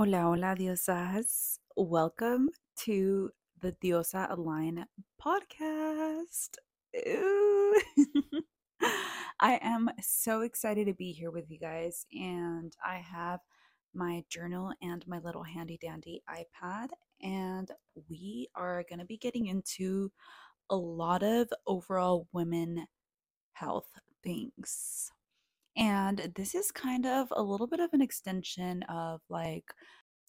Hola, hola, diosas. Welcome to the Diosa Align podcast. I am so excited to be here with you guys, and I have my journal and my little handy dandy iPad, and we are going to be getting into a lot of overall women health things. And this is kind of a little bit of an extension of like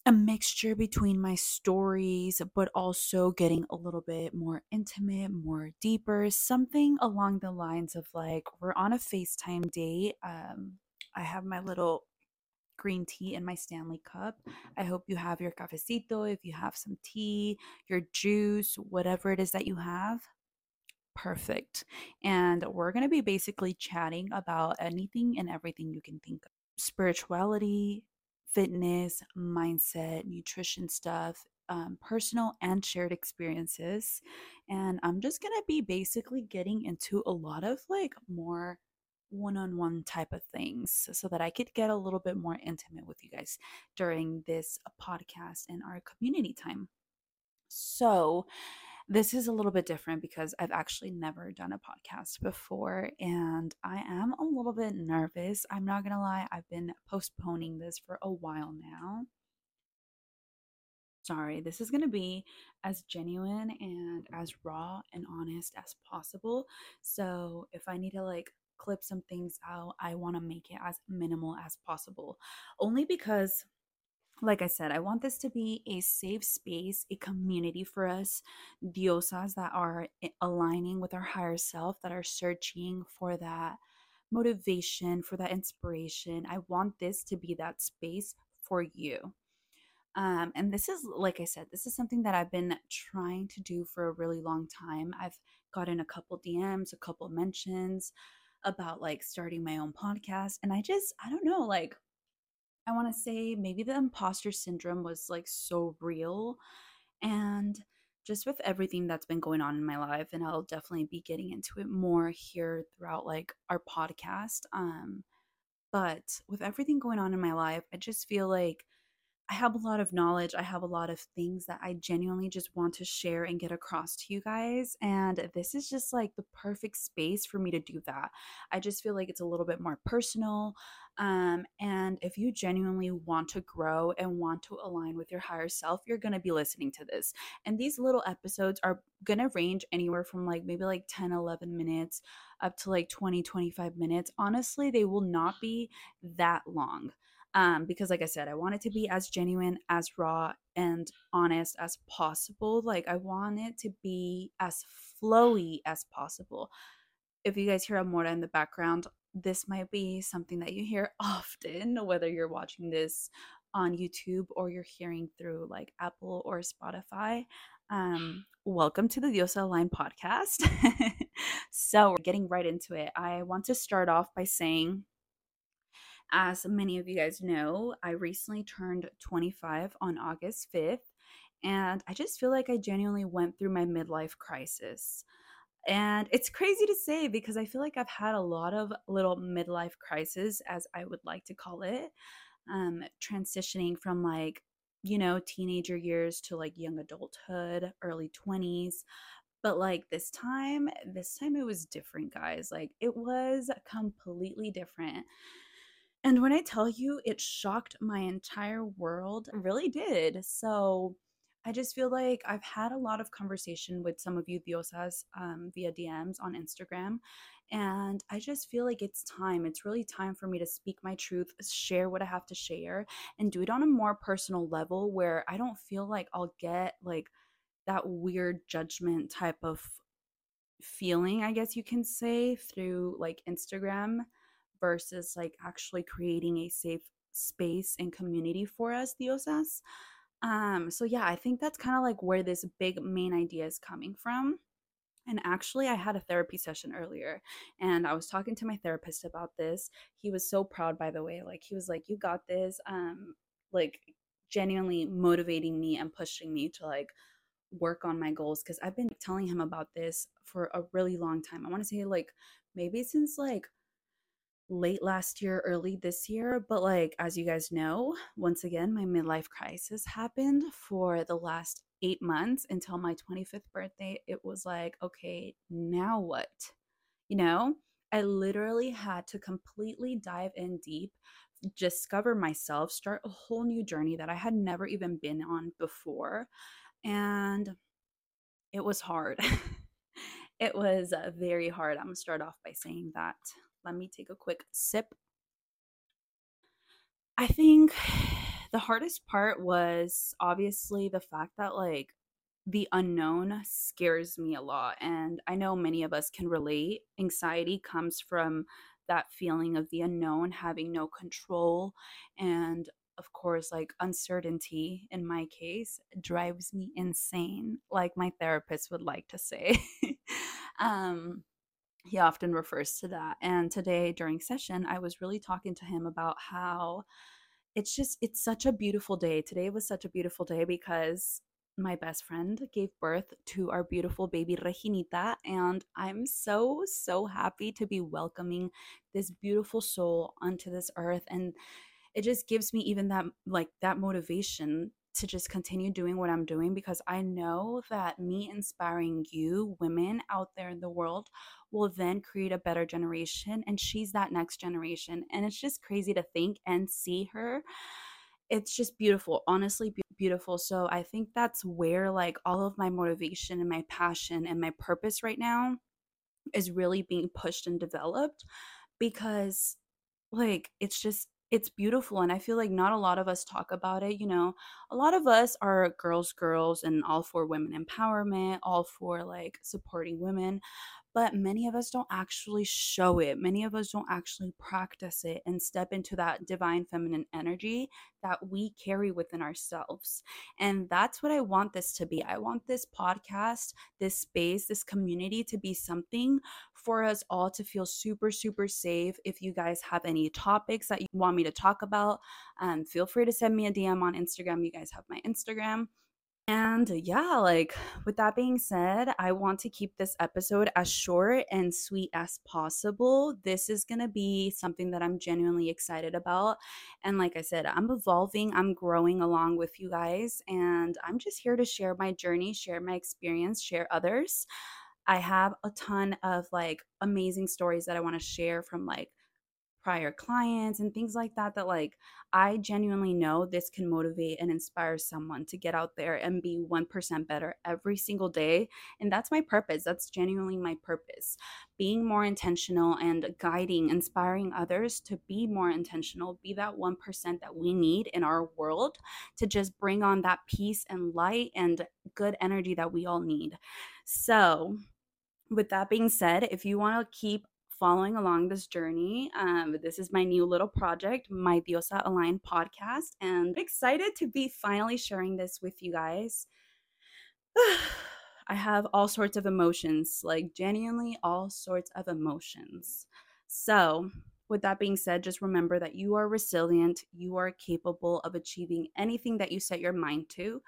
a mixture between my stories, but also getting a little bit more intimate, more deeper, something along the lines of like we're on a FaceTime date. Um, I have my little green tea in my Stanley cup. I hope you have your cafecito, if you have some tea, your juice, whatever it is that you have. Perfect. And we're going to be basically chatting about anything and everything you can think of spirituality, fitness, mindset, nutrition stuff, um, personal and shared experiences. And I'm just going to be basically getting into a lot of like more one on one type of things so that I could get a little bit more intimate with you guys during this podcast and our community time. So, this is a little bit different because I've actually never done a podcast before and I am a little bit nervous. I'm not going to lie, I've been postponing this for a while now. Sorry, this is going to be as genuine and as raw and honest as possible. So, if I need to like clip some things out, I want to make it as minimal as possible. Only because like I said, I want this to be a safe space, a community for us, diosas that are aligning with our higher self, that are searching for that motivation, for that inspiration. I want this to be that space for you. Um, and this is, like I said, this is something that I've been trying to do for a really long time. I've gotten a couple DMs, a couple mentions about like starting my own podcast. And I just, I don't know, like, I want to say maybe the imposter syndrome was like so real. And just with everything that's been going on in my life, and I'll definitely be getting into it more here throughout like our podcast. Um, but with everything going on in my life, I just feel like I have a lot of knowledge. I have a lot of things that I genuinely just want to share and get across to you guys. And this is just like the perfect space for me to do that. I just feel like it's a little bit more personal. Um, and if you genuinely want to grow and want to align with your higher self, you're going to be listening to this. And these little episodes are going to range anywhere from like maybe like 10, 11 minutes up to like 20, 25 minutes. Honestly, they will not be that long um, because like i said i want it to be as genuine as raw and honest as possible like i want it to be as flowy as possible if you guys hear amora in the background this might be something that you hear often whether you're watching this on youtube or you're hearing through like apple or spotify um, welcome to the diosa align podcast so we're getting right into it i want to start off by saying as many of you guys know, I recently turned 25 on August 5th, and I just feel like I genuinely went through my midlife crisis. And it's crazy to say because I feel like I've had a lot of little midlife crises, as I would like to call it, um, transitioning from like, you know, teenager years to like young adulthood, early 20s. But like this time, this time it was different, guys. Like it was completely different. And when I tell you it shocked my entire world, really did. So I just feel like I've had a lot of conversation with some of you diosas um, via DMs on Instagram. And I just feel like it's time. It's really time for me to speak my truth, share what I have to share, and do it on a more personal level where I don't feel like I'll get like that weird judgment type of feeling, I guess you can say, through like Instagram versus like actually creating a safe space and community for us diosas um so yeah i think that's kind of like where this big main idea is coming from and actually i had a therapy session earlier and i was talking to my therapist about this he was so proud by the way like he was like you got this um like genuinely motivating me and pushing me to like work on my goals because i've been telling him about this for a really long time i want to say like maybe since like late last year, early this year. But, like, as you guys know, once again, my midlife crisis happened for the last eight months until my 25th birthday. It was like, okay, now what? You know, I literally had to completely dive in deep, discover myself, start a whole new journey that I had never even been on before. And it was hard. it was uh, very hard. I'm going to start off by saying that. Let me take a quick sip. I think the hardest part was obviously the fact that, like, the unknown scares me a lot. And I know many of us can relate. Anxiety comes from that feeling of the unknown, having no control. And of course, like uncertainty in my case drives me insane, like my therapist would like to say. um, he often refers to that. And today during session, I was really talking to him about how it's just, it's such a beautiful day. Today was such a beautiful day because my best friend gave birth to our beautiful baby Reginita, and I'm so, so happy to be welcoming this beautiful soul onto this earth. And it just gives me even that, like, that motivation to just continue doing what I'm doing because I know that me inspiring you, women out there in the world, will then create a better generation. And she's that next generation. And it's just crazy to think and see her it's just beautiful honestly beautiful so i think that's where like all of my motivation and my passion and my purpose right now is really being pushed and developed because like it's just it's beautiful and i feel like not a lot of us talk about it you know? A lot of us are girls girls and all for women empowerment all for like supporting women but many of us don't actually show it. Many of us don't actually practice it and step into that divine feminine energy that we carry within ourselves. And that's what I want this to be. I want this podcast, this space, this community to be something for us all to feel super, super safe. If you guys have any topics that you want me to talk about, um, feel free to send me a DM on Instagram. You guys have my Instagram. And yeah, like with that being said, I want to keep this episode as short and sweet as possible. This is going to be something that I'm genuinely excited about. And like I said, I'm evolving, I'm growing along with you guys, and I'm just here to share my journey, share my experience, share others. I have a ton of like amazing stories that I want to share from like prior clients and things like that that like I genuinely know this can motivate and inspire someone to get out there and be 1% better every single day and that's my purpose that's genuinely my purpose. Being more intentional and guiding inspiring others to be more intentional be that 1% that we need in our world to just bring on that peace and light and good energy that we all need. So with that being said, if you want to keep following along this journey. Um, this is my new little project, my Diosa Aligned podcast, and I'm excited to be finally sharing this with you guys. I have all sorts of emotions, like genuinely all sorts of emotions. So, with that being said, just remember that you are resilient, you are capable of achieving anything that you set your mind to.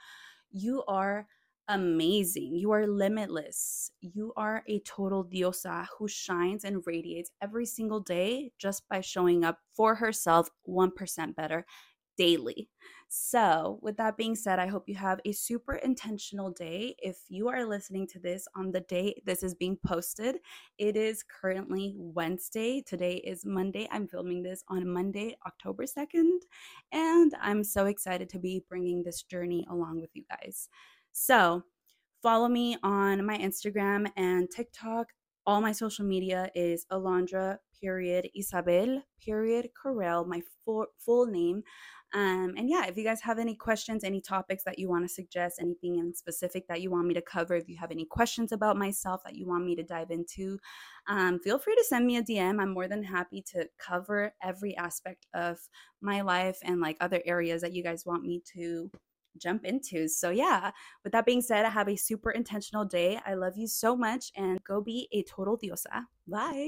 You are amazing. You are limitless. You are a total diosa who shines and radiates every single day just by showing up for herself 1% better daily. So, with that being said, I hope you have a super intentional day. If you are listening to this on the day this is being posted, it is currently Wednesday. Today is Monday. I'm filming this on Monday, October 2nd, and I'm so excited to be bringing this journey along with you guys. So follow me on my Instagram and TikTok. All my social media is Alondra period Isabel period Corral, my full, full name. Um, and yeah, if you guys have any questions, any topics that you want to suggest, anything in specific that you want me to cover, if you have any questions about myself that you want me to dive into, um, feel free to send me a DM. I'm more than happy to cover every aspect of my life and like other areas that you guys want me to jump into. So, yeah, with that being said, I have a super intentional day. I love you so much and go be a total diosa. Bye.